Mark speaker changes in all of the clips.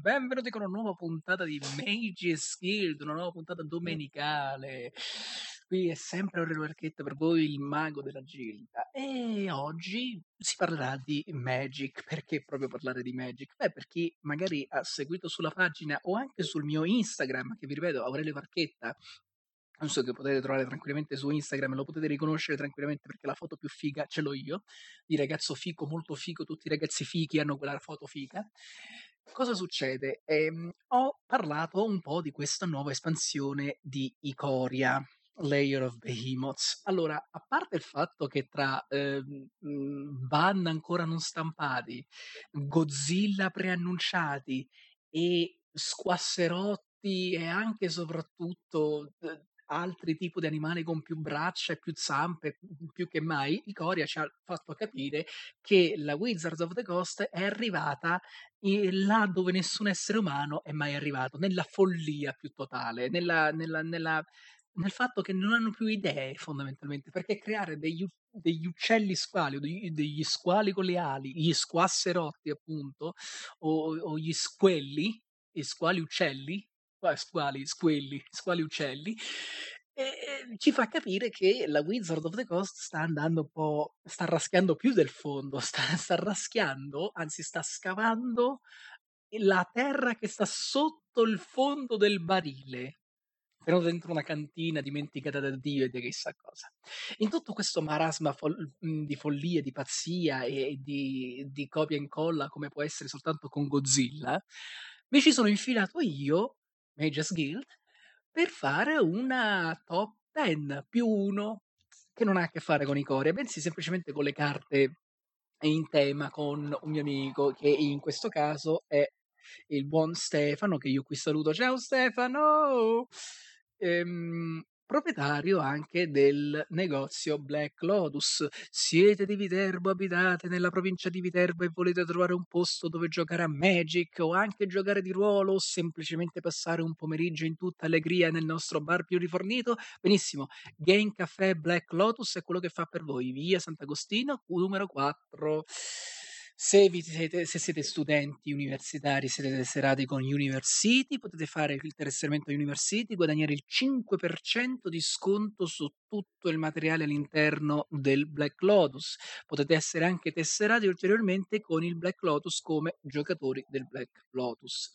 Speaker 1: Benvenuti con una nuova puntata di Mage's Guild, una nuova puntata domenicale. Qui è sempre Aurelio Archetta per voi, il mago della gilda. E oggi si parlerà di Magic. Perché proprio parlare di Magic? Beh, per chi magari ha seguito sulla pagina o anche sul mio Instagram, che vi ripeto, Aurelio Varchetta, so che potete trovare tranquillamente su Instagram, lo potete riconoscere tranquillamente perché la foto più figa ce l'ho io, di ragazzo fico, molto fico, tutti i ragazzi fichi hanno quella foto figa. Cosa succede? Ehm, ho parlato un po' di questa nuova espansione di Ikoria, Layer of Behemoths. Allora, a parte il fatto che tra ehm, ban ancora non stampati, Godzilla preannunciati e squasserotti e anche e soprattutto eh, altri tipi di animali con più braccia e più zampe, più che mai, Ikoria ci ha fatto capire che la Wizards of the Coast è arrivata là dove nessun essere umano è mai arrivato, nella follia più totale, nella, nella, nella, nel fatto che non hanno più idee fondamentalmente, perché creare degli, degli uccelli squali, o degli, degli, squali con le ali, gli squasserotti appunto, o, o gli squelli, gli squali uccelli, squali, squelli, squali uccelli, e ci fa capire che la Wizard of the Coast sta andando un po', sta raschiando più del fondo, sta, sta raschiando, anzi sta scavando la terra che sta sotto il fondo del barile tenuto dentro una cantina dimenticata da Dio e di chissà cosa. In tutto questo marasma fol- di follia, di pazzia e di, di copia e incolla, come può essere soltanto con Godzilla, mi ci sono infilato io Mages Guild per fare una top 10 più uno che non ha a che fare con i core, bensì semplicemente con le carte in tema con un mio amico che in questo caso è il buon Stefano che io qui saluto. Ciao Stefano! Ehm, proprietario anche del negozio Black Lotus. Siete di Viterbo, abitate nella provincia di Viterbo e volete trovare un posto dove giocare a Magic o anche giocare di ruolo o semplicemente passare un pomeriggio in tutta allegria nel nostro bar più rifornito? Benissimo, Game Café Black Lotus è quello che fa per voi, via Sant'Agostino, numero 4. Se, siete, se, siete, studenti universitari, siete tesserati con University, potete fare il tesseramento University, guadagnare il 5% di sconto su tutto il materiale all'interno del Black Lotus. Potete essere anche tesserati ulteriormente con il Black Lotus come giocatori del Black Lotus.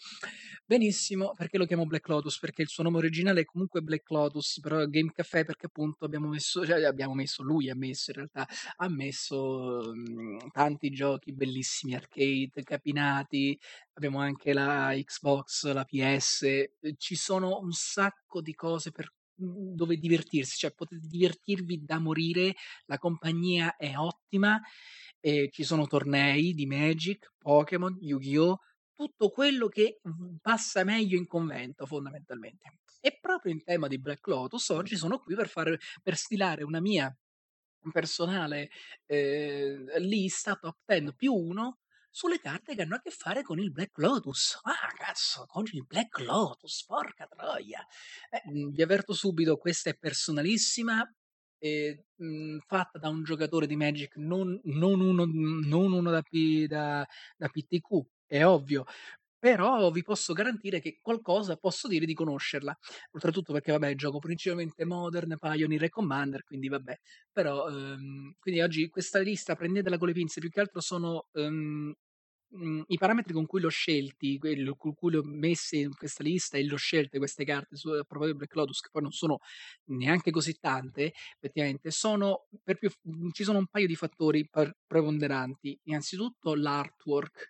Speaker 1: Benissimo, perché lo chiamo Black Lotus? Perché il suo nome originale è comunque Black Lotus, però Game Café perché appunto abbiamo messo, cioè abbiamo messo, lui ha messo in realtà, ha messo mh, tanti giochi bellissimi, arcade, capinati, abbiamo anche la Xbox, la PS, ci sono un sacco di cose per Mhmm, dove divertirsi, cioè potete divertirvi da morire, la compagnia è ottima, e ci sono tornei di Magic, Pokémon, Yu-Gi-Oh! Tutto quello che passa meglio in convento fondamentalmente. E proprio in tema di Black Lotus oggi sono qui per, fare, per stilare una mia personale eh, lista top 10 più 1 sulle carte che hanno a che fare con il Black Lotus. Ah, cazzo, con il Black Lotus, porca troia. Eh, mhmm, vi avverto subito, questa è personalissima, eh, mh, fatta da un giocatore di Magic, non, non uno, non uno da, P, da, da PTQ, è ovvio, però vi posso garantire che qualcosa posso dire di conoscerla. Oltretutto perché, vabbè, gioco principalmente Modern, Pioneer e Commander, quindi vabbè. Però, ehm, quindi oggi questa lista prendetela con le pinze, più che altro sono ehm, mh, i parametri con cui l'ho scelti, quello con cui le ho messe in questa lista e le ho scelte queste carte su, a proposito di Black Lotus, che poi non sono neanche così tante, effettivamente, sono più, ci sono un paio di fattori preponderanti. Innanzitutto l'artwork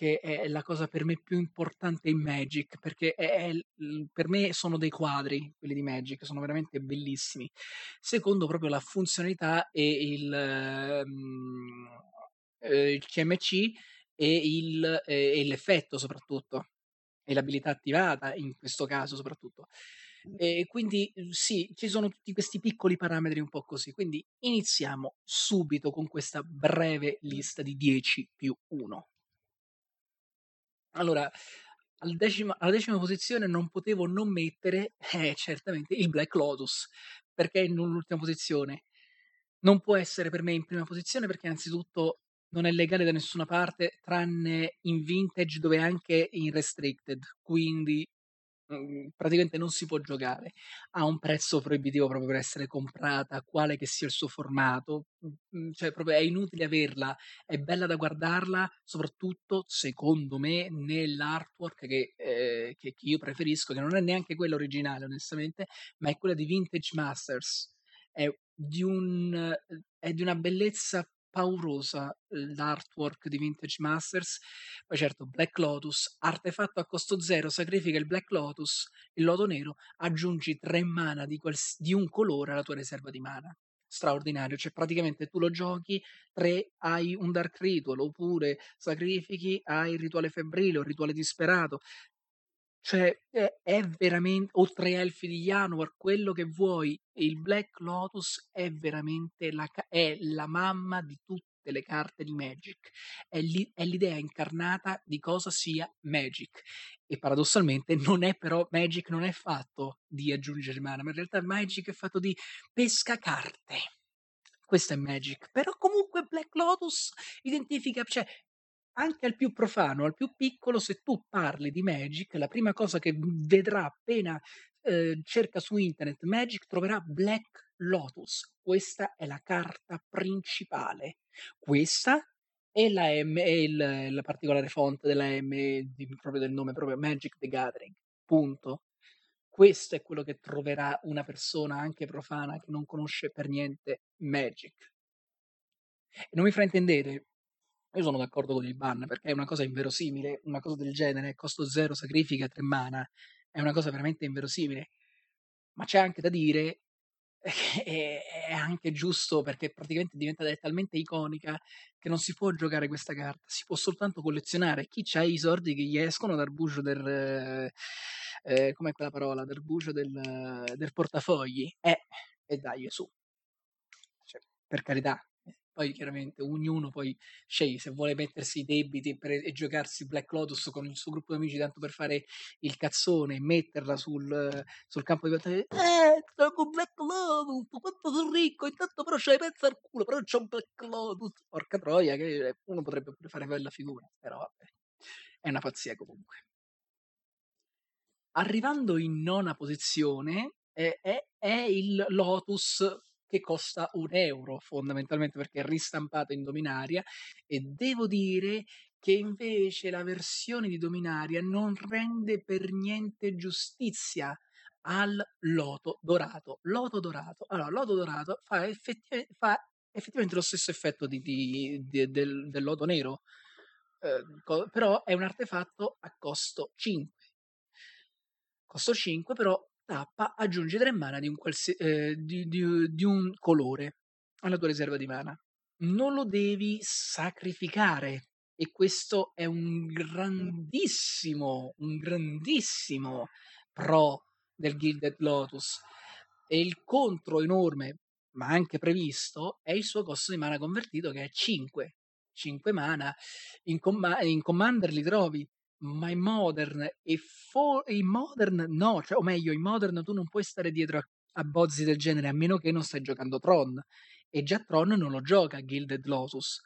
Speaker 1: che è la cosa per me più importante in Magic, perché è, è, per me sono dei quadri, quelli di Magic, sono veramente bellissimi. Secondo, proprio la funzionalità e il, um, eh, il CMC e, il, eh, e l'effetto soprattutto, e l'abilità attivata in questo caso soprattutto. E quindi sì, ci sono tutti questi piccoli parametri un po' così. Quindi iniziamo subito con questa breve lista di 10 più 1. Allora, al decima, alla decima posizione non potevo non mettere, eh, certamente, il Black Lotus, perché è in un'ultima posizione. non può essere per me in prima posizione perché innanzitutto non è legale da nessuna parte tranne in vintage dove è anche in restricted, quindi praticamente non si può giocare. Ha un prezzo proibitivo proprio per essere comprata, quale che sia il suo formato, mhmm, cioè proprio è inutile averla, è bella da guardarla, soprattutto secondo me nell'artwork che, ehm, che che io preferisco, che non è neanche quella originale onestamente, ma è quella di Vintage Masters. È di un è di una bellezza paurosa l'artwork di Vintage Masters. Poi certo, Black Lotus, artefatto a costo zero, sacrifica il Black Lotus, il loto nero, aggiungi tre mana di, quals- di un colore alla tua riserva di mana. Straordinario, cioè praticamente tu lo giochi, tre hai un Dark Ritual, oppure sacrifichi, hai il rituale febbrile o il rituale disperato. Cioè, è, è veramente, o tre elfi di Januar, quello che vuoi, il Black Lotus è veramente la, è la mamma di tutte le carte di Magic. È, li, è l'idea incarnata di cosa sia Magic. E paradossalmente non è però, Magic non è fatto di aggiungere mana, ma in realtà Magic è fatto di pesca carte. Questo è Magic. Però comunque Black Lotus identifica, cioè anche al più profano, al più piccolo, se tu parli di Magic, la prima cosa che vedrà appena eh, cerca su internet Magic troverà Black Lotus. Questa è la carta principale. Questa è la M, è il, la particolare font della M, di, proprio del nome, proprio Magic the Gathering. Punto. Questo è quello che troverà una persona anche profana che non conosce per niente Magic. E non mi fraintendete, io sono d'accordo con il ban perché è una cosa inverosimile, una cosa del genere, costo zero, sacrifica tre mana, è una cosa veramente inverosimile. Ma c'è anche da dire che è anche giusto perché praticamente diventa talmente iconica che non si può giocare questa carta, si può soltanto collezionare. Chi ha i soldi che gli escono dal bucio del... Eh, eh, com'è quella parola? Dal bucio del, del portafogli. Eh, e dai, su. Cioè, per carità, poi chiaramente ognuno poi sceglie se vuole mettersi i debiti per, e giocarsi Black Lotus con il suo gruppo di amici tanto per fare il cazzone e metterla sul, sul campo di battaglia. Eh, gioco Black Lotus, quanto sono ricco, intanto però c'hai pezzo al culo, però c'ho un Black Lotus. Porca troia, che uno potrebbe fare quella figura, però vabbè, è una pazzia comunque. Arrivando in nona posizione è, è, è il Lotus che costa un euro fondamentalmente perché è ristampato in Dominaria e devo dire che invece la versione di Dominaria non rende per niente giustizia al loto dorato. Loto dorato. Allora, loto dorato fa, effettiv- fa effettivamente lo stesso effetto di, di, di, del, del, loto nero, eh, però è un artefatto a costo 5. Costo 5, però tappa aggiungi 3 mana di un, qualsi- eh, di, di, di un colore alla tua riserva di mana. Non lo devi sacrificare e questo è un grandissimo, un grandissimo pro del Gilded Lotus. E il contro enorme, ma anche previsto, è il suo costo di mana convertito che è 5. 5 mana. In, com- in Commander li trovi ma in Modern e fo- in Modern no, cioè, o meglio, in Modern tu non puoi stare dietro a, a bozzi del genere a meno che non stai giocando Tron. E già Tron non lo gioca Gilded Lotus.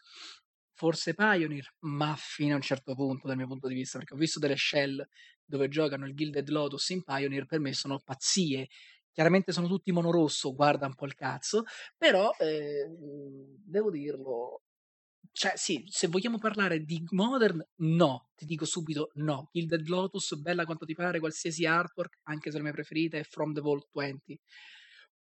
Speaker 1: Forse Pioneer, ma fino a un certo punto dal mio punto di vista, perché ho visto delle shell dove giocano il Gilded Lotus in Pioneer, per me sono pazzie. Chiaramente sono tutti monorosso, guarda un po' il cazzo, però eh, devo dirlo, cioè, sì, se vogliamo parlare di modern, no, ti dico subito no. Gilded Lotus, bella quanto ti pare, qualsiasi artwork, anche se la mia preferita è From the Vault 20.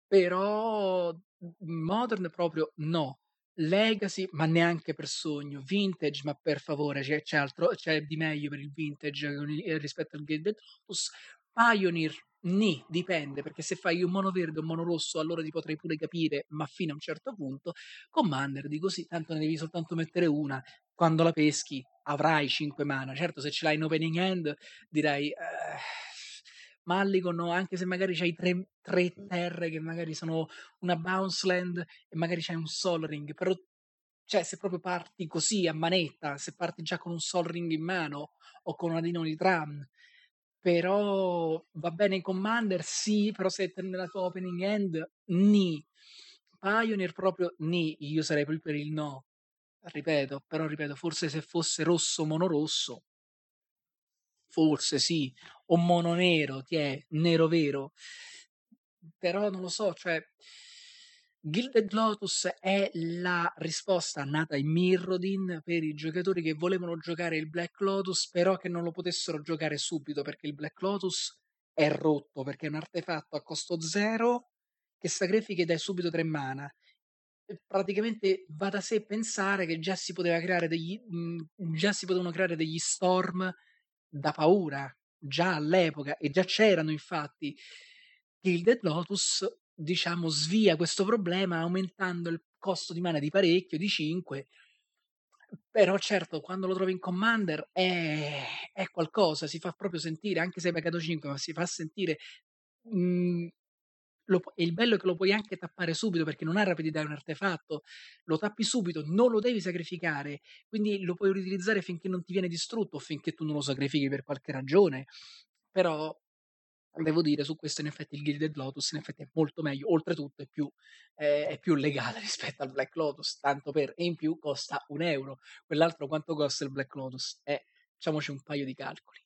Speaker 1: Però modern proprio no. Legacy, ma neanche per sogno. Vintage, ma per favore, c'è, c'è, altro, c'è di meglio per il vintage rispetto al Gilded Lotus. Pioneer, Ni, dipende, perché se fai un mono verde o un mono rosso allora ti potrei pure capire, ma fino a un certo punto. Commander, dico sì, tanto ne devi soltanto mettere una. Quando la peschi avrai 5 mana. Certo, se ce l'hai in opening hand direi... Eh, Malligon, no, anche se magari c'hai tre, tre terre che magari sono una bounce land e magari c'hai un sol ring, però cioè se proprio parti così a manetta, se parti già con un sol ring in mano o con una Dino di Tram, però va bene in Commander, sì, però se nella tua opening end, ni. Pioneer proprio ni, io sarei più per il no. Ripeto, però ripeto, forse se fosse rosso monorosso, forse sì, o mono nero, ti è nero vero. Però non lo so, cioè Gilded Lotus è la risposta nata in Mirrodin per i giocatori che volevano giocare il Black Lotus, però che non lo potessero giocare subito perché il Black Lotus è rotto, perché è un artefatto a costo zero che sacrifica e dai subito tre mana. Praticamente va da sé pensare che già si poteva creare degli mh, già si potevano creare degli storm da paura già all'epoca e già c'erano infatti Gilded Lotus diciamo, svia questo problema aumentando il costo di mana di parecchio, di 5. Però certo, quando lo trovi in Commander è, è qualcosa, si fa proprio sentire, anche se hai pagato 5, ma si fa sentire... Mh, mhmm, lo, il bello è che lo puoi anche tappare subito perché non ha rapidità, è un artefatto, lo tappi subito, non lo devi sacrificare, quindi lo puoi riutilizzare finché non ti viene distrutto o finché tu non lo sacrifichi per qualche ragione. Però devo dire su questo in effetti il Gilded Lotus in effetti è molto meglio, oltretutto è più, eh, è più legale rispetto al Black Lotus, tanto per, e in più costa un euro, quell'altro quanto costa il Black Lotus? Eh, facciamoci un paio di calcoli.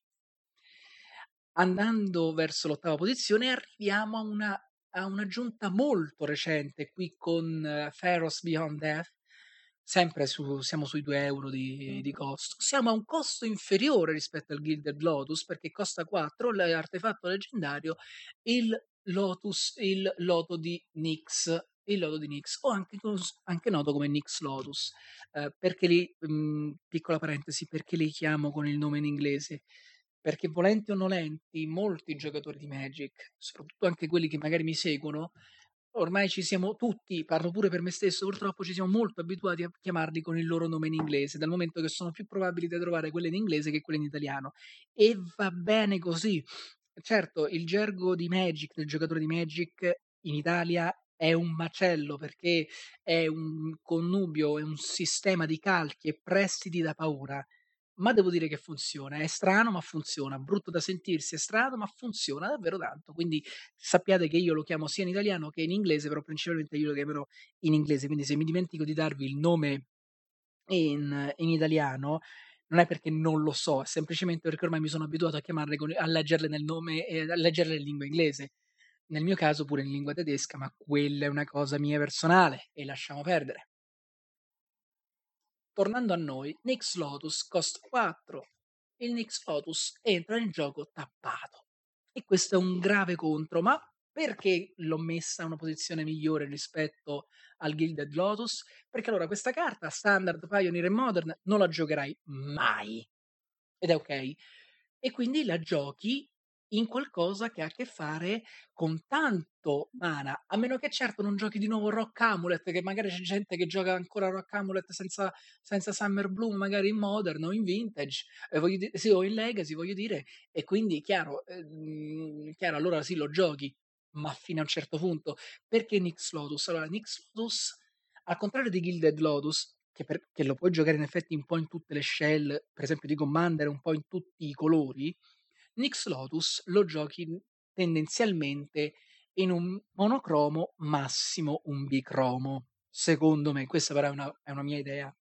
Speaker 1: Andando verso l'ottava posizione arriviamo a una a un'aggiunta molto recente qui con uh, Pharaoh's Beyond Death, sempre su, siamo sui 2 euro di, di, costo. Siamo a un costo inferiore rispetto al Gilded Lotus perché costa 4 l'artefatto leggendario, il Lotus, il loto di Nyx, il loto di Nyx, o anche, anche noto come Nyx Lotus. Eh, perché li, mh, mm, piccola parentesi, perché li chiamo con il nome in inglese? Perché volenti o nolenti, molti giocatori di Magic, soprattutto anche quelli che magari mi seguono, ormai ci siamo tutti, parlo pure per me stesso, purtroppo ci siamo molto abituati a chiamarli con il loro nome in inglese, dal momento che sono più probabili da trovare quelle in inglese che quelle in italiano. E va bene così. Certo, il gergo di Magic, del giocatore di Magic in Italia è un macello perché è un connubio, è un sistema di calchi e prestiti da paura ma devo dire che funziona. È strano, ma funziona. Brutto da sentirsi, è strano, ma funziona davvero tanto. Quindi sappiate che io lo chiamo sia in italiano che in inglese, però principalmente io lo chiamerò in inglese. Quindi se mi dimentico di darvi il nome in, in italiano, non è perché non lo so, è semplicemente perché ormai mi sono abituato a chiamarle con, a leggerle nel nome a leggerle in lingua inglese. Nel mio caso pure in lingua tedesca, ma quella è una cosa mia personale e lasciamo perdere. Tornando a noi, Nix Lotus costa 4. Il Nix Lotus entra in gioco tappato. E questo è un grave contro, ma perché l'ho messa in una posizione migliore rispetto al Gilded Lotus? Perché allora questa carta, Standard, Pioneer e Modern, non la giocherai mai. Ed è ok. E quindi la giochi in qualcosa che ha a che fare con tanto mana, a meno che certo non giochi di nuovo Rock Amulet, che magari c'è gente che gioca ancora Rock Amulet senza, senza Summer Bloom, magari in Modern o in Vintage, eh, di- sì, o in Legacy, voglio dire, e quindi chiaro, eh, chiaro, allora sì lo giochi, ma fino a un certo punto. Perché Nyx Lotus? Allora, Nyx Lotus, al contrario di Gilded Lotus, che, per, che lo puoi giocare in effetti un po' in tutte le shell, per esempio di Commander, un po' in tutti i colori, Nix Lotus lo giochi tendenzialmente in un monocromo, massimo un bicromo. Secondo me, questa però è una, è una mia idea.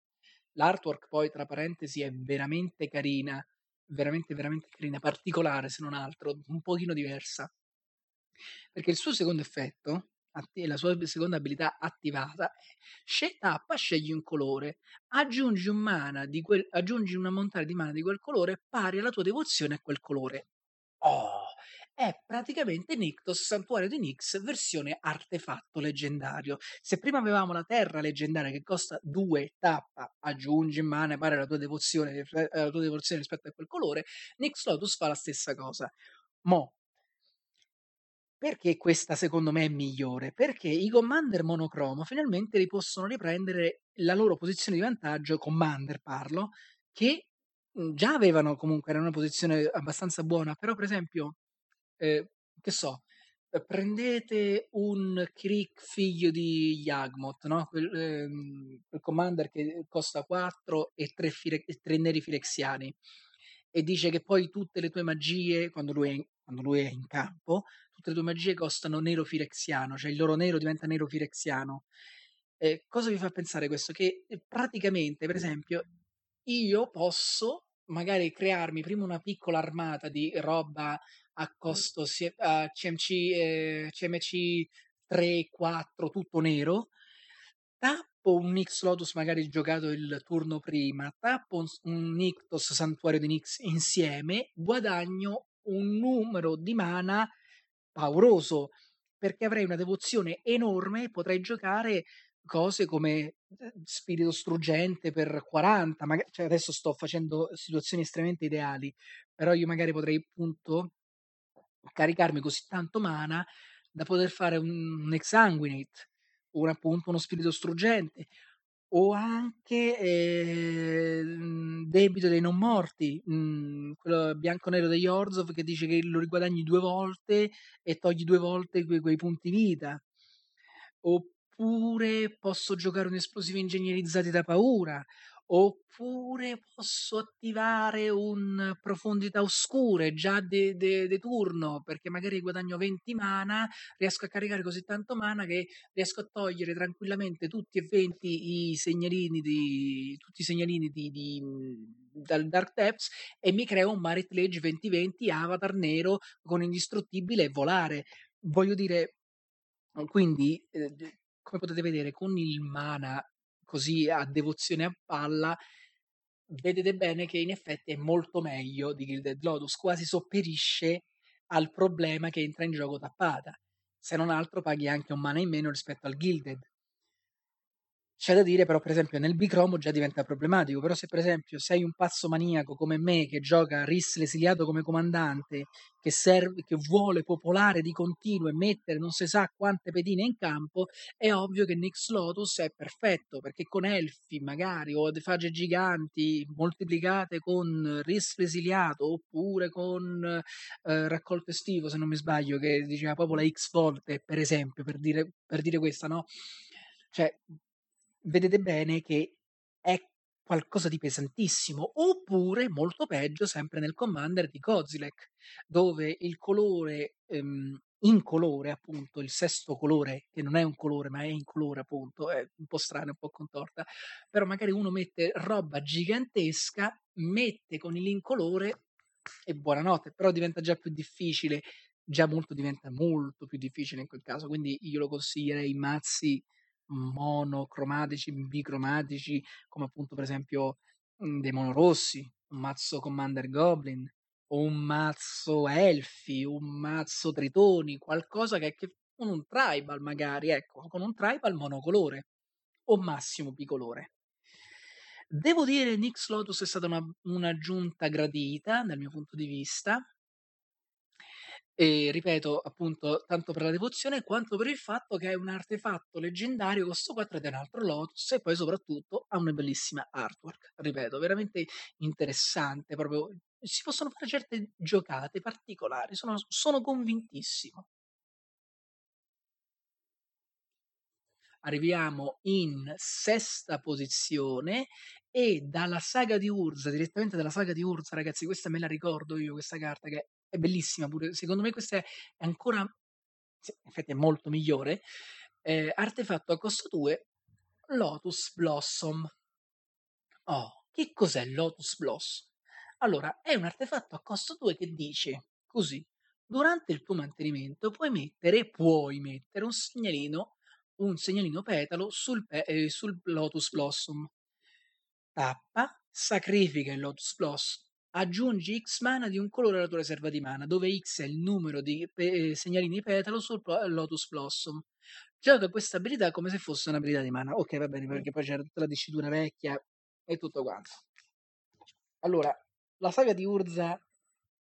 Speaker 1: L'artwork poi, tra parentesi, è veramente carina, veramente, veramente carina, particolare se non altro, un pochino diversa. Perché il suo secondo effetto, la sua seconda abilità attivata è tappa, scegli un colore, aggiungi, un mana di quel, aggiungi una montagna di mana di quel colore pari alla tua devozione a quel colore. Oh, è praticamente Nyctos, Santuario di Nyx, versione artefatto leggendario. Se prima avevamo la terra leggendaria che costa 2 tappa, aggiungi in alla tua devozione, alla tua devozione rispetto a quel colore, Nyx Lotus fa la stessa cosa. Mo, perché questa secondo me è migliore? Perché i commander monocromo finalmente possono riprendere la loro posizione di vantaggio, commander parlo, che mhmm, già avevano comunque, in una posizione abbastanza buona, però per esempio, eh, che so, prendete un Krieg figlio di Yagmoth, no? quel, ehm, quel commander che costa 4 e 3, fire, e 3 neri firexiani e dice che poi tutte le tue magie, quando lui è quando lui è in campo, tutte le tue magie costano nero firexiano, cioè il loro nero diventa nero firexiano. Eh, cosa vi fa pensare questo? Che eh, praticamente, per esempio, io posso magari crearmi prima una piccola armata di roba a costo a CMC, eh, CMC 3, 4, tutto nero, tappo un Nix Lotus magari giocato il turno prima, tappo un, un Nictos Santuario di Nix insieme, guadagno un numero di mana pauroso perché avrei una devozione enorme e potrei giocare cose come eh, spirito struggente per 40, magari, cioè adesso sto facendo situazioni estremamente ideali, però io magari potrei appunto caricarmi così tanto mana da poter fare un, un exsanguinate, o appunto uno spirito struggente, o anche eh, debito dei non morti, mh, quello bianco-nero degli Orzov che dice che lo riguadagni due volte e togli due volte que- quei punti vita. Oppure posso giocare un esplosivo ingegnerizzati da paura, Oppure posso attivare un profondità oscure già de, de, de turno, perché magari guadagno 20 mana, riesco a caricare così tanto mana che riesco a togliere tranquillamente tutti e 20 i segnalini di, tutti i segnalini di, di, dal Dark Depths e mi creo un Marit Ledge 2020 avatar nero con indistruttibile e volare. Voglio dire, quindi, eh, come potete vedere, con il mana così a devozione a palla, vedete bene che in effetti è molto meglio di Gilded Lotus, quasi sopperisce al problema che entra in gioco tappata. Se non altro paghi anche un mana in meno rispetto al Gilded. C'è da dire però, per esempio, nel bicromo già diventa problematico, però se per esempio sei un pazzo maniaco come me che gioca Riss l'esiliato come comandante, che, serve, che vuole popolare di continuo e mettere non si sa quante pedine in campo, è ovvio che Nix Lotus è perfetto, perché con elfi magari o fage giganti moltiplicate con Riss l'esiliato oppure con eh, raccolto estivo, se non mi sbaglio, che diceva proprio la X volte, per esempio, per dire, per dire questa, no? Cioè, vedete bene che è qualcosa di pesantissimo, oppure molto peggio sempre nel Commander di Kozilek, dove il colore ehm, in colore, appunto, il sesto colore, che non è un colore, ma è in colore, appunto, è un po' strano, un po' contorta, però magari uno mette roba gigantesca, mette con il incolore e buonanotte, però diventa già più difficile, già molto diventa molto più difficile in quel caso, quindi io lo consiglierei mazzi monocromatici, bicromatici, come appunto per esempio mhmm, dei monorossi, un mazzo Commander Goblin, un mazzo Elfi, un mazzo Tritoni, qualcosa che, che con un tribal magari, ecco, con un tribal monocolore o massimo bicolore. Devo dire che Nix Lotus è stata una, un'aggiunta gradita dal mio punto di vista, e ripeto, appunto, tanto per la devozione quanto per il fatto che è un artefatto leggendario, costo 4 ed è un altro Lotus e poi soprattutto ha una bellissima artwork. Ripeto, veramente interessante, proprio si possono fare certe giocate particolari, sono, sono convintissimo. Arriviamo in sesta posizione e dalla saga di Urza, direttamente dalla saga di Urza, ragazzi, questa me la ricordo io, questa carta che è bellissima pure. Secondo me questa è ancora, sì, in effetti è molto migliore. Eh, artefatto a costo 2, Lotus Blossom. Oh, che cos'è Lotus Blossom? Allora, è un artefatto a costo 2 che dice così. Durante il tuo mantenimento puoi mettere, puoi mettere un segnalino, un segnalino petalo sul, eh, sul Lotus Blossom. Tappa, sacrifica il Lotus Blossom aggiungi X mana di un colore alla tua riserva di mana, dove X è il numero di pe- eh, segnalini petalo sul Lotus Blossom. Gioca questa abilità come se fosse un'abilità di mana. Ok, va bene, perché poi c'era tutta la dicitura vecchia e tutto quanto. Allora, la saga di Urza,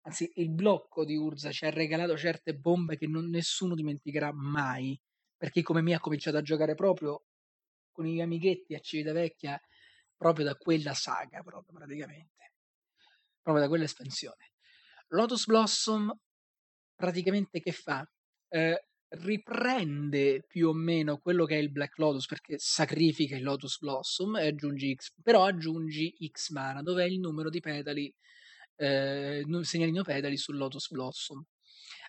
Speaker 1: anzi il blocco di Urza ci ha regalato certe bombe che non, nessuno dimenticherà mai, perché come me ha cominciato a giocare proprio con i amichetti a Civitavecchia proprio da quella saga, proprio praticamente proprio da quell'espansione. Lotus Blossom praticamente che fa? Eh, riprende più o meno quello che è il Black Lotus perché sacrifica il Lotus Blossom e aggiungi X, però aggiungi X mana, dove è il numero di petali, eh, segnalino petali sul Lotus Blossom.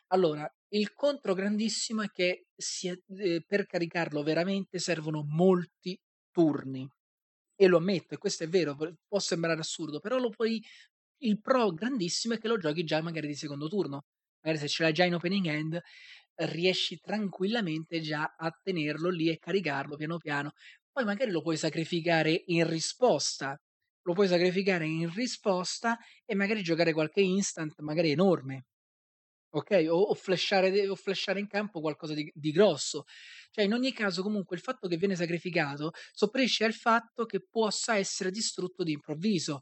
Speaker 1: Allora, il contro grandissimo è che si è ehm, per caricarlo veramente servono molti turni. E lo ammetto, e questo è vero, può sembrare assurdo, però lo puoi il pro grandissimo è che lo giochi già magari di secondo turno. Magari se ce l'hai già in opening hand, riesci tranquillamente già a tenerlo lì e caricarlo piano piano. Poi magari lo puoi sacrificare in risposta, lo puoi sacrificare in risposta e magari giocare qualche instant magari enorme. Okay, o o flashare o flashare in campo qualcosa di di grosso. Cioè, in ogni caso comunque il fatto che viene sacrificato sopperisce al fatto che possa essere distrutto d'improvviso,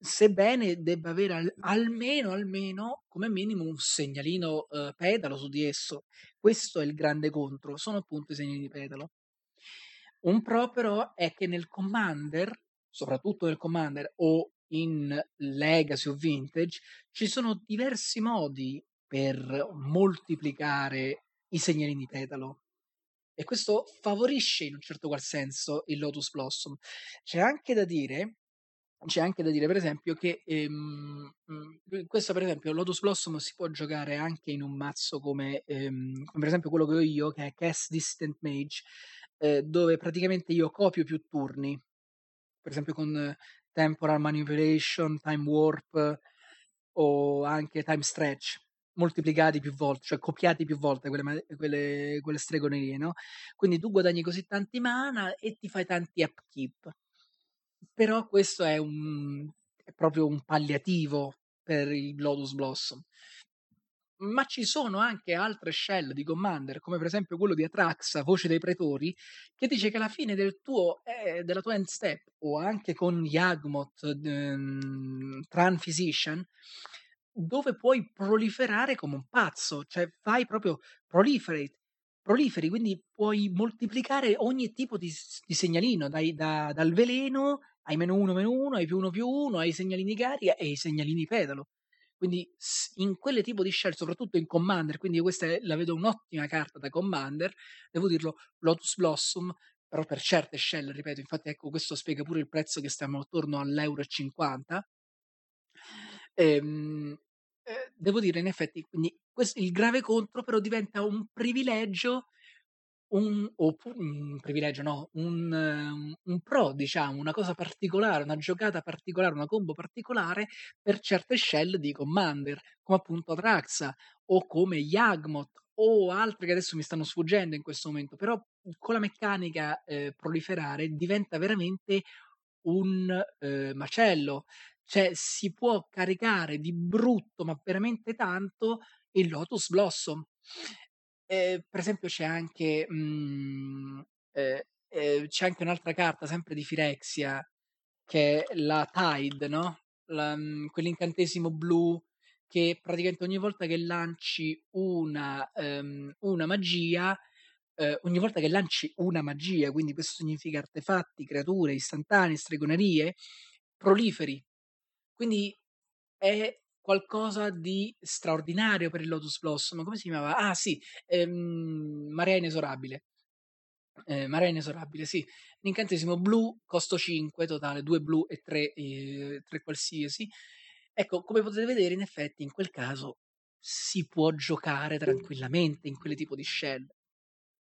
Speaker 1: sebbene debba avere al almeno, almeno, come minimo un segnalino, uhm, pedalo su di esso. Questo è il grande contro, sono appunto i segnalini pedalo. Un pro però è che nel Commander, soprattutto nel Commander o in Legacy o Vintage, ci sono diversi modi per moltiplicare i segnalini petalo. E questo favorisce in un certo qual senso il Lotus Blossom. C'è anche da dire c'è anche da dire per esempio che, ehm, mhmm, questo per esempio Lotus Blossom si può giocare anche in un mazzo come ehm, per esempio quello che ho io, che è Cast Distant Mage, ehm, dove praticamente io copio più turni. Per esempio con Temporal Manipulation, Time Warp o anche Time Stretch moltiplicati più volte, cioè copiati più volte quelle quelle quelle stregonerie, no, quindi tu guadagni così tanti mana e ti fai tanti upkeep. Però questo è un è proprio un palliativo per il Lotus Blossom. Ma ci sono anche altre shell di Commander, come per esempio quello di Atraxa, Voce dei Pretori, che dice che alla fine del tuo ehm, della tua end step, o anche con Yawgmoth, ehm, Tran Physician, dove puoi proliferare come un pazzo, cioè fai proprio proliferate, proliferi, quindi puoi moltiplicare ogni tipo di di segnalino, dai da dal veleno ai -1, -1, ai +1/+1, ai segnalini carica e ai segnalini pedalo. Quindi in quelle tipo di shell, soprattutto in Commander, quindi questa è la vedo un'ottima carta da Commander, devo dirlo, Lotus Blossom, però per certe shell, ripeto, infatti ecco questo spiega pure il prezzo che stiamo attorno all'1,50 €. Ehm, ehm, devo dire in effetti quindi ques il grave contro però diventa un privilegio, un oppu un privilegio no, un un pro diciamo, una cosa particolare, una giocata particolare, una combo particolare per certe shell di Commander, come appunto Atraxa o come Yawgmoth o altre che adesso mi stanno sfuggendo in questo momento, però con la meccanica, ehm, proliferare diventa veramente un, ehm, macello. Cioè si può caricare di brutto, ma veramente tanto, il Lotus Blossom. Ehm, per esempio c'è anche, mhmm, ehm, ehm, c'è anche un'altra carta sempre di Phyrexia, che è la Tide, no, la mhmm, quell'incantesimo blu che praticamente ogni volta che lanci una ehm, una magia ehm, ogni volta che lanci una magia, quindi questo significa artefatti, creature, istantanee, stregonerie, proliferi. Quindi è qualcosa di straordinario per il Lotus Blossom. Come si chiamava? Ah sì, ehm, Marea Inesorabile. Ehm, Marea Inesorabile, sì. L'incantesimo blu, costo 5 totale, 2 blu e 3 ehm, 3 qualsiasi. Ecco, come potete vedere in effetti in quel caso si può giocare tranquillamente in quelle tipo di shell.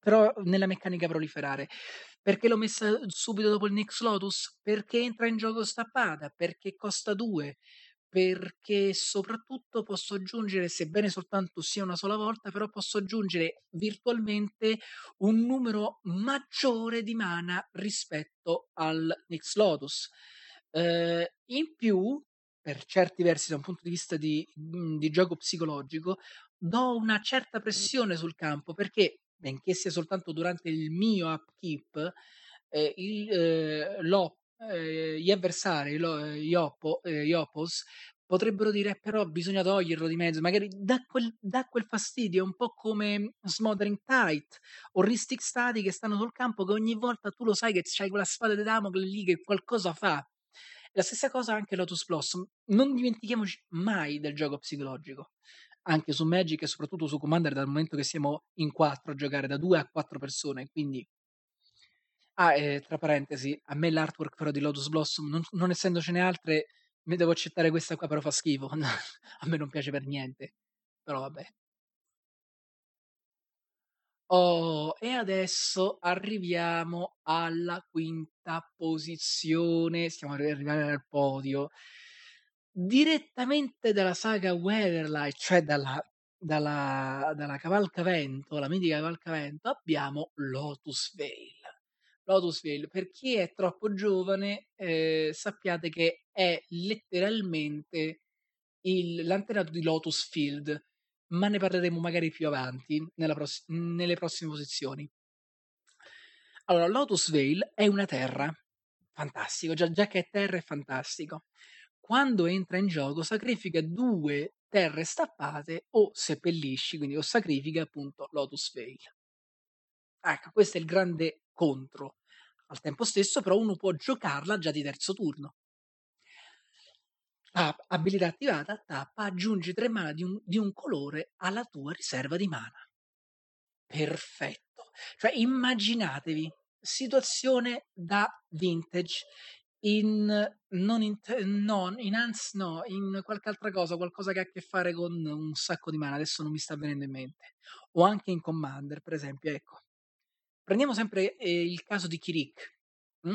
Speaker 1: Però nella meccanica proliferare. Perché l'ho messa subito dopo il Nyx Lotus? Perché entra in gioco stappata, perché costa 2, perché soprattutto posso aggiungere, sebbene soltanto sia una sola volta, però posso aggiungere virtualmente un numero maggiore di mana rispetto al Nyx Lotus. Ehm, in più, per certi versi da un punto di vista di mhmm, di gioco psicologico, do una certa pressione sul campo perché, benché sia soltanto durante il mio upkeep, ehm, il ehm, l'op ehm, gli avversari, lo ehm, gli oppos potrebbero dire: "Però bisogna toglierlo di mezzo", magari dà quel dà quel fastidio, è un po' come Smothering Tithe o Rhystic Study che stanno sul campo che ogni volta tu lo sai che c'hai quella spada di Damocle lì che qualcosa fa. La stessa cosa anche Lotus Blossom. Non dimentichiamoci mai del gioco psicologico, anche su Magic e soprattutto su Commander dal momento che siamo in 4 a giocare, da 2 a 4 persone, quindi Ah, e tra parentesi, a me l'artwork però di Lotus Blossom, non non essendocene altre, ne devo accettare questa qua, però fa schifo. A me non piace per niente, però vabbè. Oh, e adesso arriviamo alla quinta posizione, stiamo arrivare al podio. Direttamente dalla saga Weatherlight, cioè dalla dalla dalla Cavalcavento, la mitica Cavalcavento, abbiamo Lotus Vale. Lotus Vale, per chi è troppo giovane, ehm, sappiate che è letteralmente il l'antenato di Lotus Field, ma ne parleremo magari più avanti pross nelle prossime posizioni. Allora, Lotus Vale è una terra, fantastico, già già che è terra è fantastico. Quando entra in gioco sacrifica 2 terre stappate o seppellisci, quindi o sacrifica appunto Lotus Vale. Ecco, questo è il grande contro. Al tempo stesso però uno può giocarla già di terzo turno. Ah, abilità attivata, tappa, aggiungi 3 mana di un, di un colore alla tua riserva di mana. Perfetto. Cioè, immaginatevi, situazione da vintage, in non in, te- non in Hans, no, in qualche altra cosa, qualcosa che ha a che fare con un sacco di mana, adesso non mi sta venendo in mente. O anche in Commander, per esempio, ecco. Prendiamo sempre eh, il caso di Kirik. mm?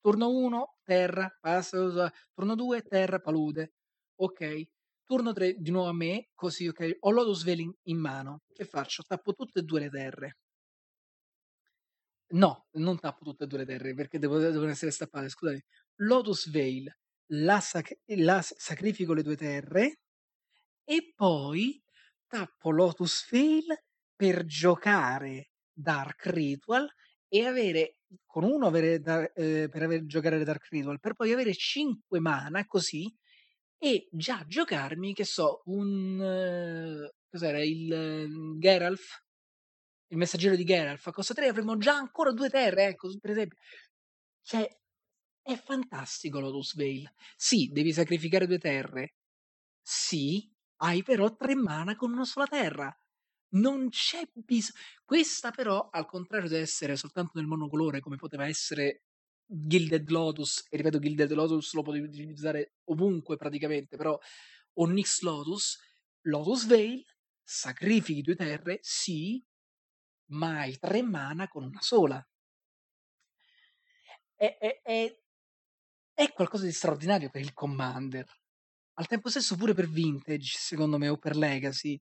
Speaker 1: Turno 1, terra, passa, turno 2, terra, palude. Ok. Turno 3, di nuovo a me, così, ok. Ho Lotus Veil in mano. Che faccio? Tappo tutte e due le terre. No, non tappo tutte e due le terre perché devo- devono essere stappate. Scusate. Lotus Veil, la, sac- la sacrifico le due terre e poi tappo Lotus Veil per giocare Dark Ritual e avere con uno avere eh, per aver giocare Dark Ritual per poi avere 5 mana così e già giocarmi che so un eh, cos'era il eh, Geralf il messaggero di Geralf a costa 3 avremo già ancora due terre ecco per esempio. Cioè è fantastico Lotus Veil sì devi sacrificare due terre. Sì hai però tre mana con una sola terra. Non c'è bisogno. Questa, però, al contrario di essere soltanto nel monocolore, come poteva essere Gilded Lotus, e ripeto, Gilded Lotus lo potevi utilizzare ovunque praticamente, però Onyx Lotus, Lotus Veil, sacrifichi due terre, sì, ma hai tre mana con una sola. È, è, è, è qualcosa di straordinario per il Commander. Al tempo stesso pure per Vintage, secondo me, o per Legacy.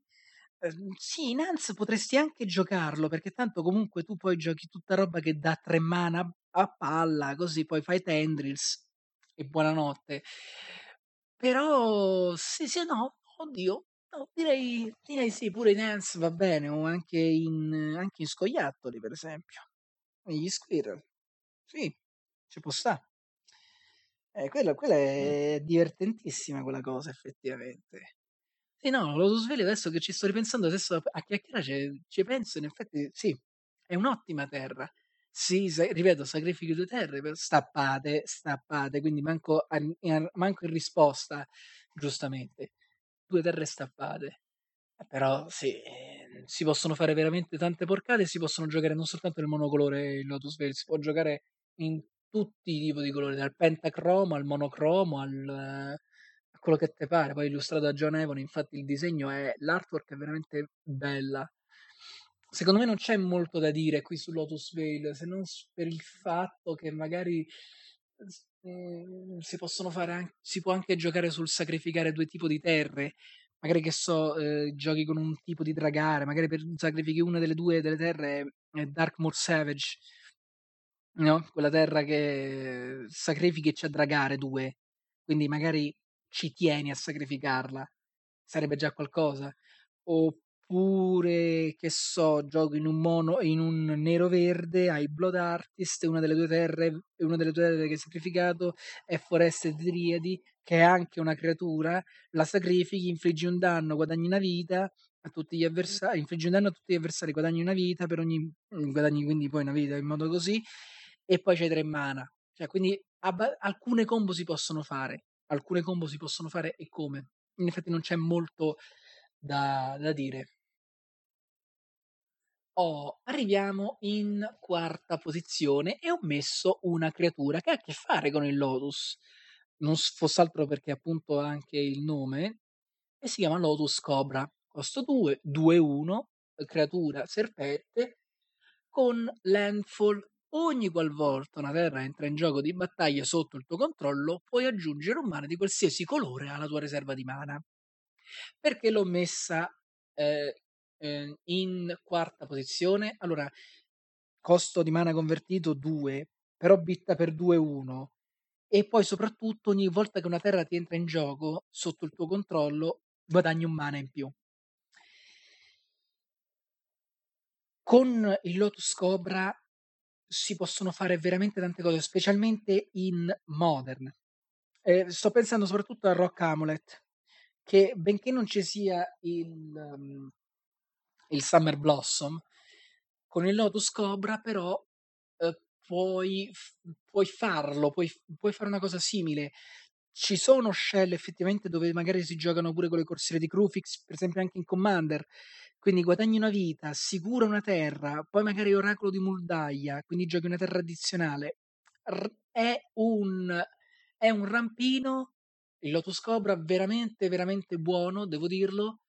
Speaker 1: Ehm, sì, in Hans potresti anche giocarlo, perché tanto comunque tu poi giochi tutta roba che dà 3 mana a palla, così poi fai Tendrils e buonanotte. Però, sì, sì, no, oddio, no, direi, direi sì, pure in Hans va bene, o anche in, anche in scoiattoli, per esempio. Negli Squirrel. Sì, ci può stare. Eh, quella, quella è divertentissima quella cosa, effettivamente. Sì, no, lo sveglio adesso che ci sto ripensando, adesso a chiacchierare ci, penso, in effetti sì, è un'ottima terra. Sì, sa- ripeto, sacrifichi due terre, stappate, stappate, quindi manco, a- in- manco in risposta, giustamente, due terre stappate. Eh, Però sì, eh, si possono fare veramente tante porcate, si possono giocare non soltanto nel monocolore il Lotus Veil, si può giocare in tutti i tipi di colori, dal pentacromo al monocromo al, a quello che te pare. Poi illustrato da John Evon, infatti il disegno è, l'artwork è veramente bella. Secondo me non c'è molto da dire qui su Lotus Veil, se non per il fatto che magari mm, si possono fare anche, si può anche giocare sul sacrificare due tipi di terre. Magari che so, eh, giochi con un tipo di dragare, magari per sacrifichi una delle due delle terre è Darkmoor Savage, no? Quella terra che sacrifichi e c'è dragare due, quindi magari ci tieni a sacrificarla, sarebbe già qualcosa. Oppure, che so, giochi in un mono, in un nero verde, hai Blood Artist, una delle due terre, una delle due terre che hai sacrificato è Forested Driadi, che è anche una creatura, la sacrifichi, infliggi un danno, guadagni una vita a tutti gli avversari, infliggi un danno a tutti gli avversari, guadagni una vita per ogni, guadagni quindi poi una vita in modo così, e poi c'hai tre mana. Cioè, quindi abba- alcune combo si possono fare, alcune combo si possono fare e come. In effetti non c'è molto da, da dire. Oh, arriviamo in quarta posizione e ho messo una creatura che ha a che fare con il Lotus. Non fosse altro perché appunto ha anche il nome e si chiama Lotus Cobra. Costo 2, 2-1, creatura serpente con Landfall. Ogni qualvolta una terra entra in gioco di battaglia sotto il tuo controllo, puoi aggiungere un mana di qualsiasi colore alla tua riserva di mana. Perché l'ho messa eh, eh, in quarta posizione? Allora, costo di mana convertito 2, però bitta per 2 1. E poi soprattutto ogni volta che una terra ti entra in gioco sotto il tuo controllo guadagni un mana in più. Con il Lotus Cobra si possono fare veramente tante cose, specialmente in Modern. Eh, sto pensando soprattutto a Rock Amulet, che benché non ci sia il, um, il Summer Blossom, con il Lotus Cobra però eh, puoi, puoi farlo, puoi, puoi fare una cosa simile. Ci sono shell effettivamente dove magari si giocano pure con le corsiere di Crufix, per esempio anche in Commander, quindi guadagni una vita, assicura una terra, poi magari oracolo di Muldaia, quindi giochi una terra addizionale. È un, è un rampino, il Lotus Cobra veramente, veramente buono, devo dirlo,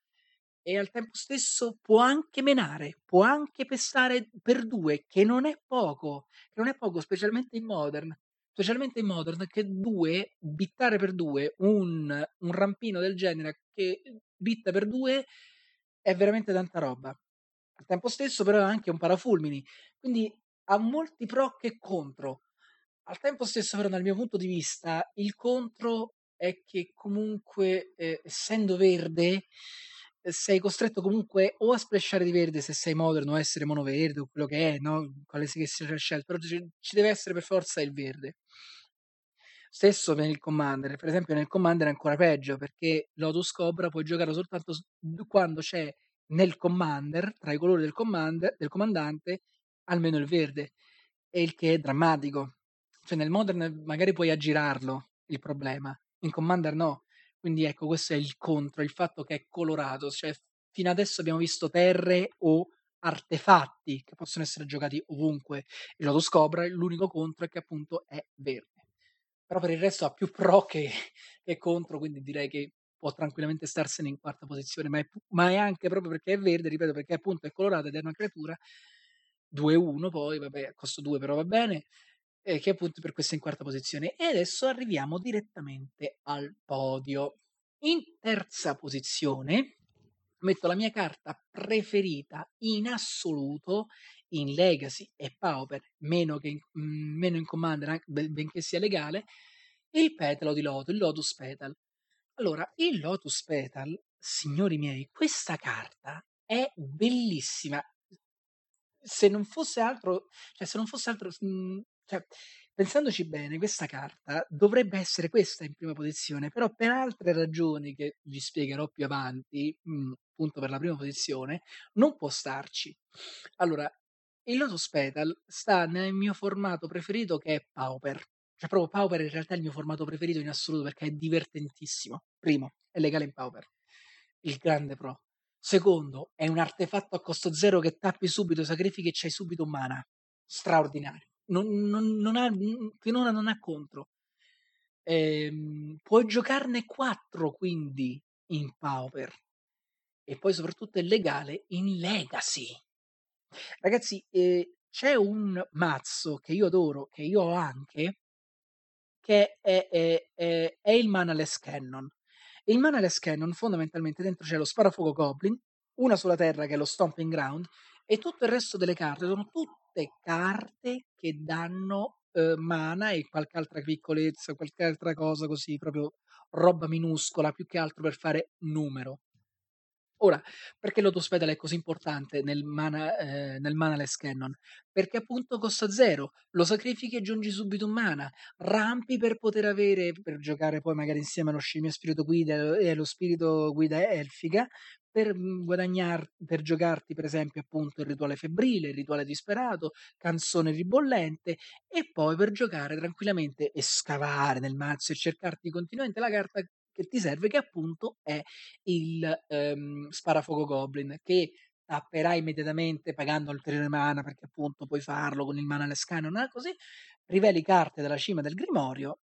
Speaker 1: e al tempo stesso può anche menare, può anche pestare per due, che non è poco, che non è poco, specialmente in Modern. Specialmente in Modern, che due, bittare per due, un, un rampino del genere che bitta per due è veramente tanta roba. Al tempo stesso, però, è anche un parafulmini, quindi ha molti pro che contro. Al tempo stesso, però, dal mio punto di vista, il contro è che comunque, eh, essendo verde, sei costretto comunque o a splashare di verde se sei modern o essere mono verde o quello che è, no? Quale che sia la scelta, però ci, ci deve essere per forza il verde. Stesso per il Commander, per esempio nel Commander è ancora peggio perché Lotus Cobra puoi giocare soltanto quando c'è nel Commander, tra i colori del, commander, del comandante, almeno il verde, e il che è drammatico. Cioè nel Modern magari puoi aggirarlo il problema, in Commander no. Quindi ecco, questo è il contro, il fatto che è colorato. Cioè, fino adesso abbiamo visto terre o artefatti che possono essere giocati ovunque. Il Lotus Cobra, l'unico contro è che appunto è verde però per il resto ha più pro che, che contro, quindi direi che può tranquillamente starsene in quarta posizione, ma è, ma è, anche proprio perché è verde, ripeto, perché appunto è colorato ed è una creatura 2-1 poi, vabbè, costo 2 però va bene, eh, che appunto per questo è in quarta posizione. E adesso arriviamo direttamente al podio. In terza posizione metto la mia carta preferita in assoluto in Legacy e Pauper, meno, che in, mh, meno in Commander, benché sia legale, il petalo di Lotus, il Lotus Petal. Allora, il Lotus Petal, signori miei, questa carta è bellissima. Se non fosse altro, cioè se non fosse altro, mh, cioè, pensandoci bene, questa carta dovrebbe essere questa in prima posizione, però per altre ragioni che vi spiegherò più avanti, mh, appunto per la prima posizione, non può starci. Allora, il Lotus Petal sta nel mio formato preferito che è Pauper. Cioè proprio Pauper in realtà è il mio formato preferito in assoluto perché è divertentissimo. Primo, è legale in Pauper. Il grande pro. Secondo, è un artefatto a costo zero che tappi subito, sacrifichi e c'hai subito mana. Straordinario. Non, non, non ha, finora non ha contro. Ehm, puoi giocarne 4 quindi in Pauper. E poi soprattutto è legale in Legacy. Ragazzi, ehm, c'è un mazzo che io adoro, che io ho anche, che è è è è il Manaless Cannon. Il Manaless Cannon fondamentalmente dentro c'è lo sparafuoco Goblin, una sola terra che è lo Stomping Ground e tutto il resto delle carte sono tutte carte che danno, uhm, mana e qualche altra piccolezza, qualche altra cosa così, proprio roba minuscola, più che altro per fare numero. Ora, perché Lotus Petal è così importante nel mana, ehm, nel manaless cannon? Perché appunto costa 0, lo sacrifichi e aggiungi subito un mana, rampi per poter avere per giocare poi magari insieme allo scimmio spirito guida e allo spirito guida elfica, per mhmm, guadagnar per giocarti per esempio appunto il rituale febbrile, il rituale disperato, canzone ribollente e poi per giocare tranquillamente e scavare nel mazzo e cercarti continuamente la carta che ti serve, che appunto è il ehm, sparafuoco goblin, che tapperai immediatamente pagando ulteriore mana, perché appunto puoi farlo con il mana alle scanner, così, riveli carte dalla cima del grimorio,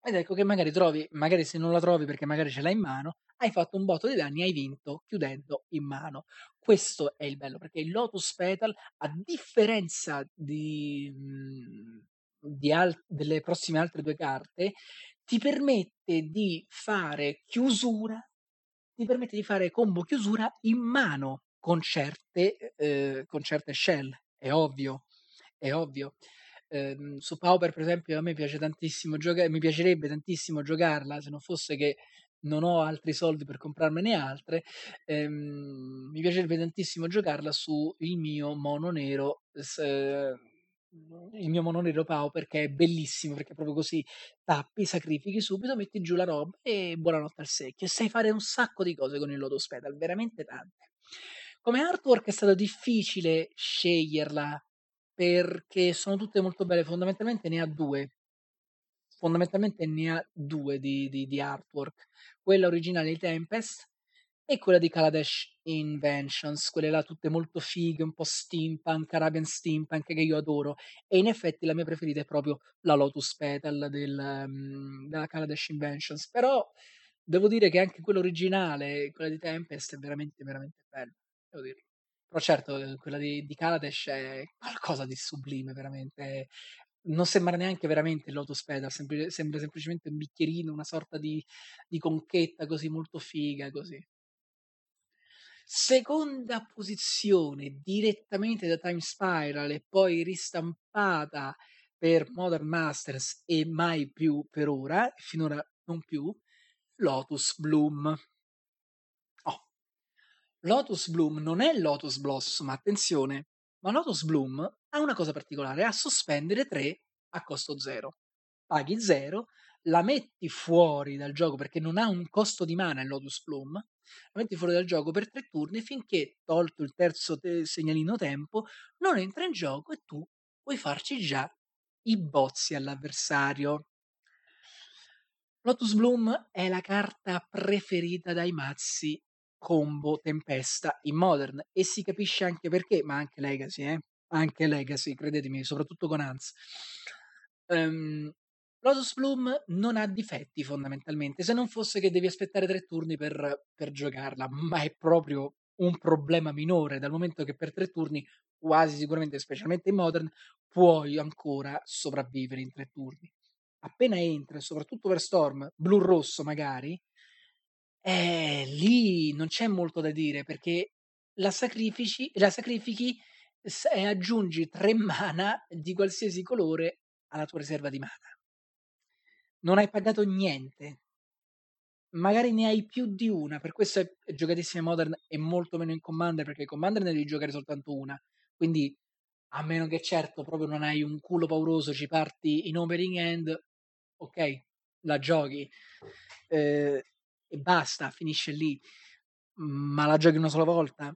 Speaker 1: ed ecco che magari trovi, magari se non la trovi perché magari ce l'hai in mano, hai fatto un botto di danni, hai vinto chiudendo in mano. Questo è il bello, perché il Lotus Petal, a differenza di, mhmm, di al- delle prossime altre due carte, ti permette di fare chiusura, ti permette di fare combo chiusura in mano con certe, eh, con certe shell, è ovvio, è ovvio. Ehm, su Pauper, per esempio, a me piace tantissimo giocare, mi piacerebbe tantissimo giocarla se non fosse che non ho altri soldi per comprarmene altre. Ehm, mi piacerebbe tantissimo giocarla su il mio mono nero. s- il mio mono nero Pau perché è bellissimo, perché proprio così tappi, sacrifichi subito, metti giù la roba e buonanotte al secchio. E sai fare un sacco di cose con il Lotus Petal, veramente tante. Come artwork è stato difficile sceglierla perché sono tutte molto belle, fondamentalmente ne ha due. Fondamentalmente ne ha due di, di, di artwork. Quella originale di Tempest e quella di Kaladesh Inventions, quelle là tutte molto fighe, un po' steampunk, Arabian steampunk che io adoro. E in effetti la mia preferita è proprio la Lotus Petal del, um, della Kaladesh Inventions. Però devo dire che anche quella originale, quella di Tempest, è veramente, veramente bella. Devo dire. Però certo, quella di, di Kaladesh è qualcosa di sublime, veramente. Non sembra neanche veramente il Lotus Petal, sembra, sembra semplicemente un bicchierino, una sorta di, di conchetta così molto figa, così. Seconda posizione direttamente da Time Spiral e poi ristampata per Modern Masters e mai più per ora, finora non più, Lotus Bloom. Lotus Bloom non è Lotus Blossom, attenzione, ma Lotus Bloom ha una cosa particolare, ha sospendere 3 a costo 0. Paghi 0, la metti fuori dal gioco perché non ha un costo di mana il Lotus Bloom, la metti fuori dal gioco per tre turni finché, tolto il terzo te- segnalino tempo, non entra in gioco e tu puoi farci già i bozzi all'avversario. Lotus Bloom è la carta preferita dai mazzi combo tempesta in modern e si capisce anche perché, ma anche Legacy, eh? Anche Legacy, credetemi, soprattutto con Hans. Um, Lotus Bloom non ha difetti fondamentalmente, se non fosse che devi aspettare tre turni per, per giocarla, ma è proprio un problema minore dal momento che per tre turni, quasi sicuramente, specialmente in Modern, puoi ancora sopravvivere in tre turni. Appena entra, soprattutto per Storm, blu-rosso magari, eh, lì non c'è molto da dire perché la sacrifici, la sacrifichi e aggiungi tre mana di qualsiasi colore alla tua riserva di mana non hai pagato niente. Magari ne hai più di una, per questo è giocatissima Modern e molto meno in Commander, perché in Commander ne devi giocare soltanto una. Quindi, a meno che certo proprio non hai un culo pauroso, ci parti in opening end, ok, la giochi eh, e basta, finisce lì. Ma la giochi una sola volta.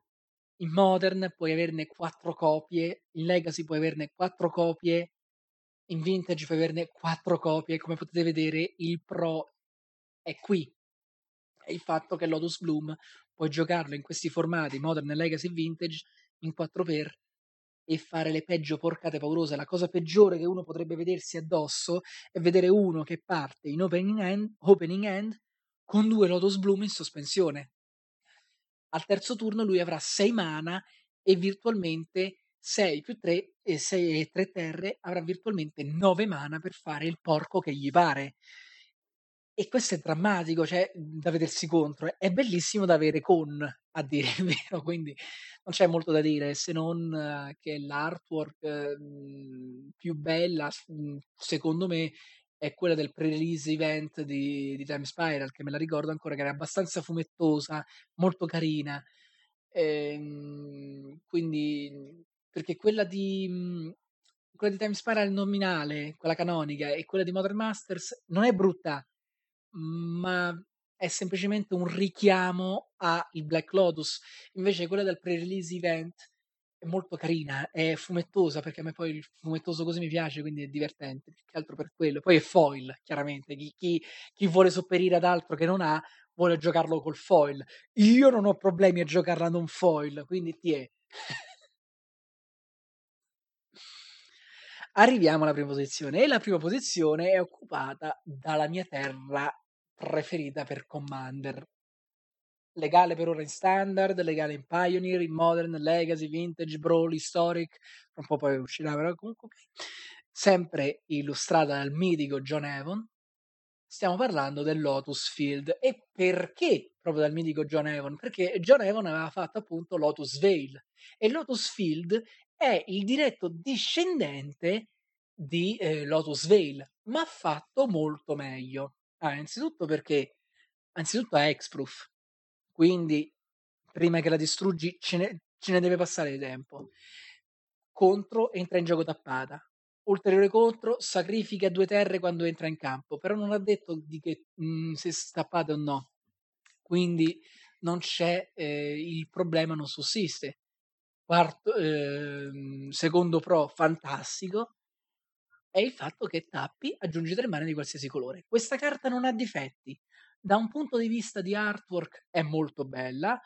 Speaker 1: In Modern puoi averne quattro copie, in Legacy puoi averne quattro copie in vintage puoi averne quattro copie, come potete vedere il pro è qui. È il fatto che Lotus Bloom puoi giocarlo in questi formati, Modern, Legacy e Vintage, in 4x e fare le peggio porcate paurose. La cosa peggiore che uno potrebbe vedersi addosso è vedere uno che parte in opening end, opening end con due Lotus Bloom in sospensione. Al terzo turno lui avrà 6 mana e virtualmente 6 più 3 e 6 e 3 terre avrà virtualmente 9 mana per fare il porco che gli pare. E questo è drammatico, cioè da vedersi contro. È bellissimo da avere con, a dire il vero, quindi non c'è molto da dire se non che l'artwork mh, più bella, mh, secondo me, è quella del pre-release event di, di Time Spiral, che me la ricordo ancora, che era abbastanza fumettosa, molto carina. Ehm, quindi perché quella di mhmm, quella di Time Spiral nominale, quella canonica, e quella di Modern Masters non è brutta, ma è semplicemente un richiamo a il Black Lotus. Invece quella del pre-release event è molto carina, è fumettosa, perché a me poi il fumettoso così mi piace, quindi è divertente, più che altro per quello. Poi è foil, chiaramente, chi, chi, chi vuole sopperire ad altro che non ha, vuole giocarlo col foil. Io non ho problemi a giocarla non foil, quindi ti è. Arriviamo alla prima posizione e la prima posizione è occupata dalla mia terra preferita per Commander. Legale per ora in standard, legale in Pioneer, in Modern, Legacy, Vintage, Brawl, Historic, un po' poi uscirà però comunque. Sempre illustrata dal mitico John Evon, stiamo parlando del Lotus Field. E perché proprio dal mitico John Evon? Perché John Evon aveva fatto appunto Lotus Vale e Lotus Field è il diretto discendente di eh, Lotus Vale, ma fatto molto meglio. Ah, innanzitutto perché anzitutto è Hexproof, quindi prima che la distruggi ce ne, ce ne deve passare di tempo. Contro entra in gioco tappata. Ulteriore contro, sacrifica due terre quando entra in campo, però non ha detto di che mh, mm, se stappate o no. Quindi non c'è eh, il problema, non sussiste. Quarto, eh, secondo pro, fantastico, è il fatto che tappi, aggiungi tre mani di qualsiasi colore. Questa carta non ha difetti. Da un punto di vista di artwork è molto bella,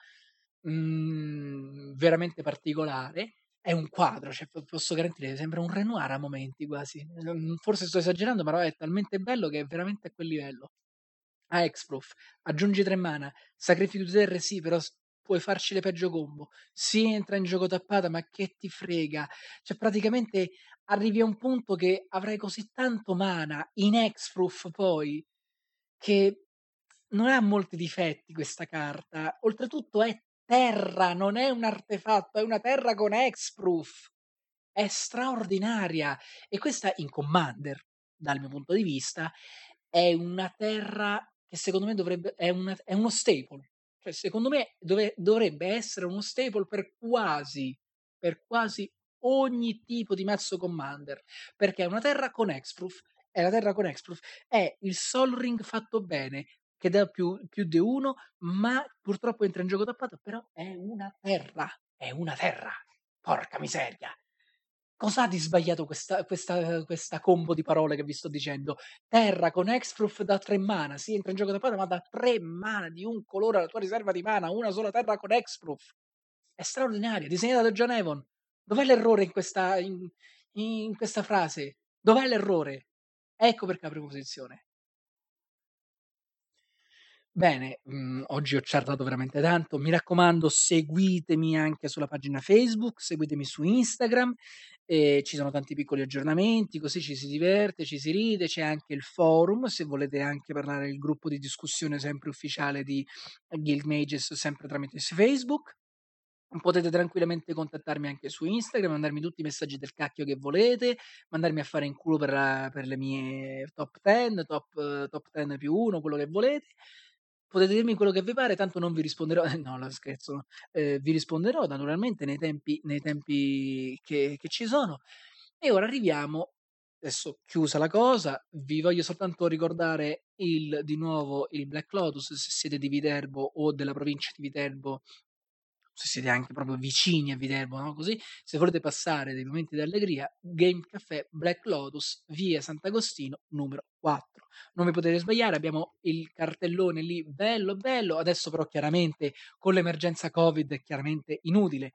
Speaker 1: mh, mm, veramente particolare è un quadro, cioè posso garantire, sembra un Renoir a momenti quasi. Forse sto esagerando, però è talmente bello che è veramente a quel livello. A Hexproof, aggiungi tre mana, sacrifici due terre, sì, però puoi farci le peggio combo. Si entra in gioco tappata, ma che ti frega? Cioè, praticamente arrivi a un punto che avrai così tanto mana in Hexproof poi che non ha molti difetti questa carta. Oltretutto è terra, non è un artefatto, è una terra con hexproof. È straordinaria. E questa in Commander, dal mio punto di vista, è una terra che secondo me dovrebbe, è, una, è uno staple. Cioè, secondo me dove, dovrebbe essere uno staple per quasi, per quasi ogni tipo di mazzo Commander. Perché è una terra con hexproof. È la terra con hexproof. È il Sol Ring fatto bene che dà più, più di uno, ma purtroppo entra in gioco tappato, però è una terra, è una terra. Porca miseria. Cos'ha di sbagliato questa, questa, questa combo di parole che vi sto dicendo? Terra con Hexproof da 3 mana, sì, entra in gioco tappato, ma da 3 mana di un colore alla tua riserva di mana, una sola terra con Hexproof. È straordinaria, disegnata da John Evon. Dov'è l'errore in questa, in, in questa frase? Dov'è l'errore? Ecco perché apro posizione. Bene, mhmm, oggi ho chartato veramente tanto. Mi raccomando, seguitemi anche sulla pagina Facebook, seguitemi su Instagram, ehm, ci sono tanti piccoli aggiornamenti, così ci si diverte, ci si ride. C'è anche il forum, se volete anche parlare il gruppo di discussione sempre ufficiale di Guild Mages, sempre tramite Facebook. Potete tranquillamente contattarmi anche su Instagram, mandarmi tutti i messaggi del cacchio che volete, mandarmi a fare in culo per per le mie top 10, top top 10 più 1, quello che volete. Potete dirmi quello che vi pare, tanto non vi risponderò no, no scherzo, ehm, vi risponderò naturalmente nei tempi nei tempi che che ci sono. E ora arriviamo adesso chiusa la cosa, vi voglio soltanto ricordare il di nuovo il Black Lotus, se siete di Viterbo o della provincia di Viterbo se siete anche proprio vicini a Viterbo, no? Così, se volete passare dei momenti di allegria, Game Café Black Lotus, via Sant'Agostino, numero 4. Non vi potete sbagliare, abbiamo il cartellone lì, bello, bello. Adesso però chiaramente con l'emergenza Covid è chiaramente inutile,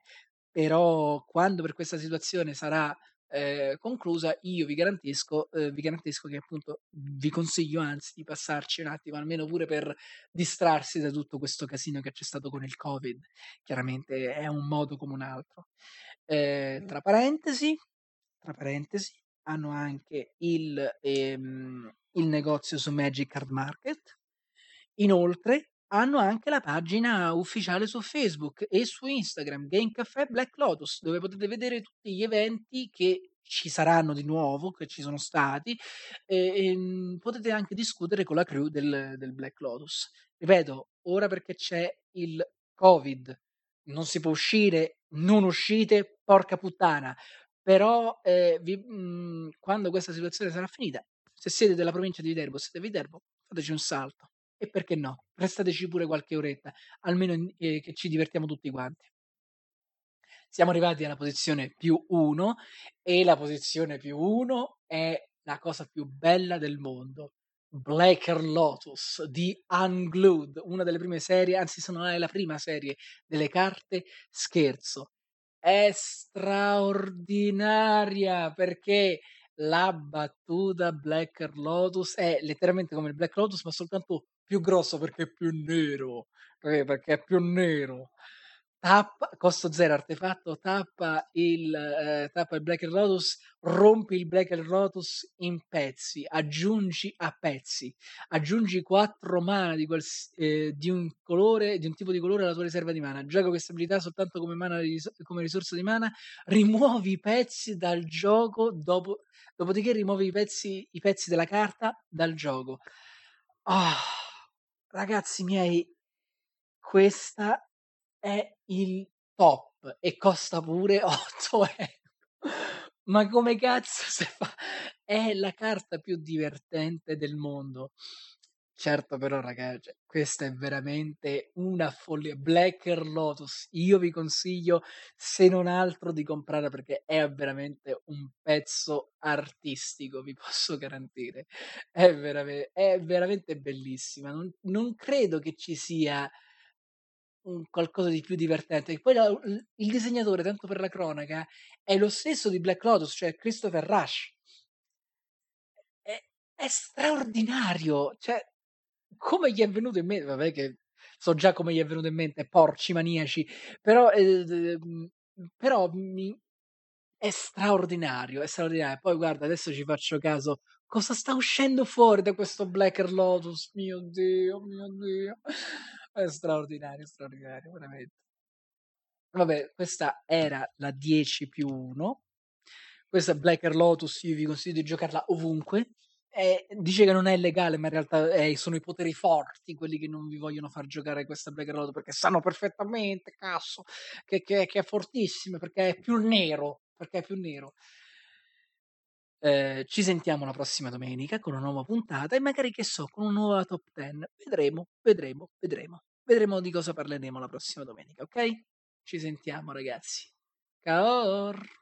Speaker 1: però quando per questa situazione sarà eh, conclusa, io vi garantisco, eh, vi garantisco che appunto vi consiglio anzi di passarci un attimo, almeno pure per distrarsi da tutto questo casino che c'è stato con il Covid. Chiaramente è un modo come un altro. Eh, tra parentesi, tra parentesi, hanno anche il, ehm, il negozio su Magic Card Market. Inoltre, hanno anche la pagina ufficiale su Facebook e su Instagram, Game Café Black Lotus, dove potete vedere tutti gli eventi che ci saranno di nuovo, che ci sono stati, e, e mm, potete anche discutere con la crew del, del Black Lotus. Ripeto, ora perché c'è il Covid, non si può uscire, non uscite, porca puttana. Però eh, vi, mh, mm, quando questa situazione sarà finita, se siete della provincia di Viterbo, siete Viterbo, fateci un salto e perché no, prestateci pure qualche oretta, almeno eh, che ci divertiamo tutti quanti. Siamo arrivati alla posizione più 1 e la posizione più 1 è la cosa più bella del mondo. Blacker Lotus di Unglued, una delle prime serie, anzi se non è la prima serie delle carte scherzo. È straordinaria perché la battuta Black Lotus è letteralmente come il Black Lotus, ma soltanto più grosso perché è più nero, perché è più nero. Tappa costo 0 artefatto, tappa il ehm, tappa il Black Lotus, rompi il Black Lotus in pezzi, aggiungi a pezzi, aggiungi 4 mana di quals ehm, di un colore di un tipo di colore alla tua riserva di mana, gioca questa abilità soltanto come mana come risorsa di mana, rimuovi i pezzi dal gioco dopo dopodiché rimuovi i pezzi i pezzi della carta dal gioco. Ah, ragazzi miei, questa è il top e costa pure 8 €. Ma come cazzo se fa è la carta più divertente del mondo. Certo però raga, cioè questa è veramente una follia. Black Lotus, io vi consiglio se non altro di comprarla perché è veramente un pezzo artistico, vi posso garantire. È verame è veramente bellissima. Non non credo che ci sia qualcosa di più divertente. Poi la il disegnatore, tanto per la cronaca, è lo stesso di Black Lotus, cioè Christopher Rush. È è straordinario, cioè come gli è venuto in me vabbè che so già come gli è venuto in mente, porci maniaci, però, d mhmm, però mi è straordinario, è straordinario. Poi guarda, adesso ci faccio caso, cosa sta uscendo fuori da questo Black Lotus? Mio Dio, mio Dio. È straordinario, straordinario, veramente. Vabbè, questa era la 10+1. Questa è Black Lotus, io vi consiglio di giocarla ovunque. Ehm, dice che non è legale, ma in realtà, ehm, sono i poteri forti quelli che non vi vogliono far giocare questa Black perché sanno perfettamente, cazzo, che che che è fortissima, perché è più nero, perché è più nero. Ehm, ci sentiamo la prossima domenica con una nuova puntata e magari, che so, con una nuova top 10. Vedremo, vedremo, vedremo. Vedremo di cosa parleremo la prossima domenica, okay? Ci sentiamo ragazzi. Ciaor.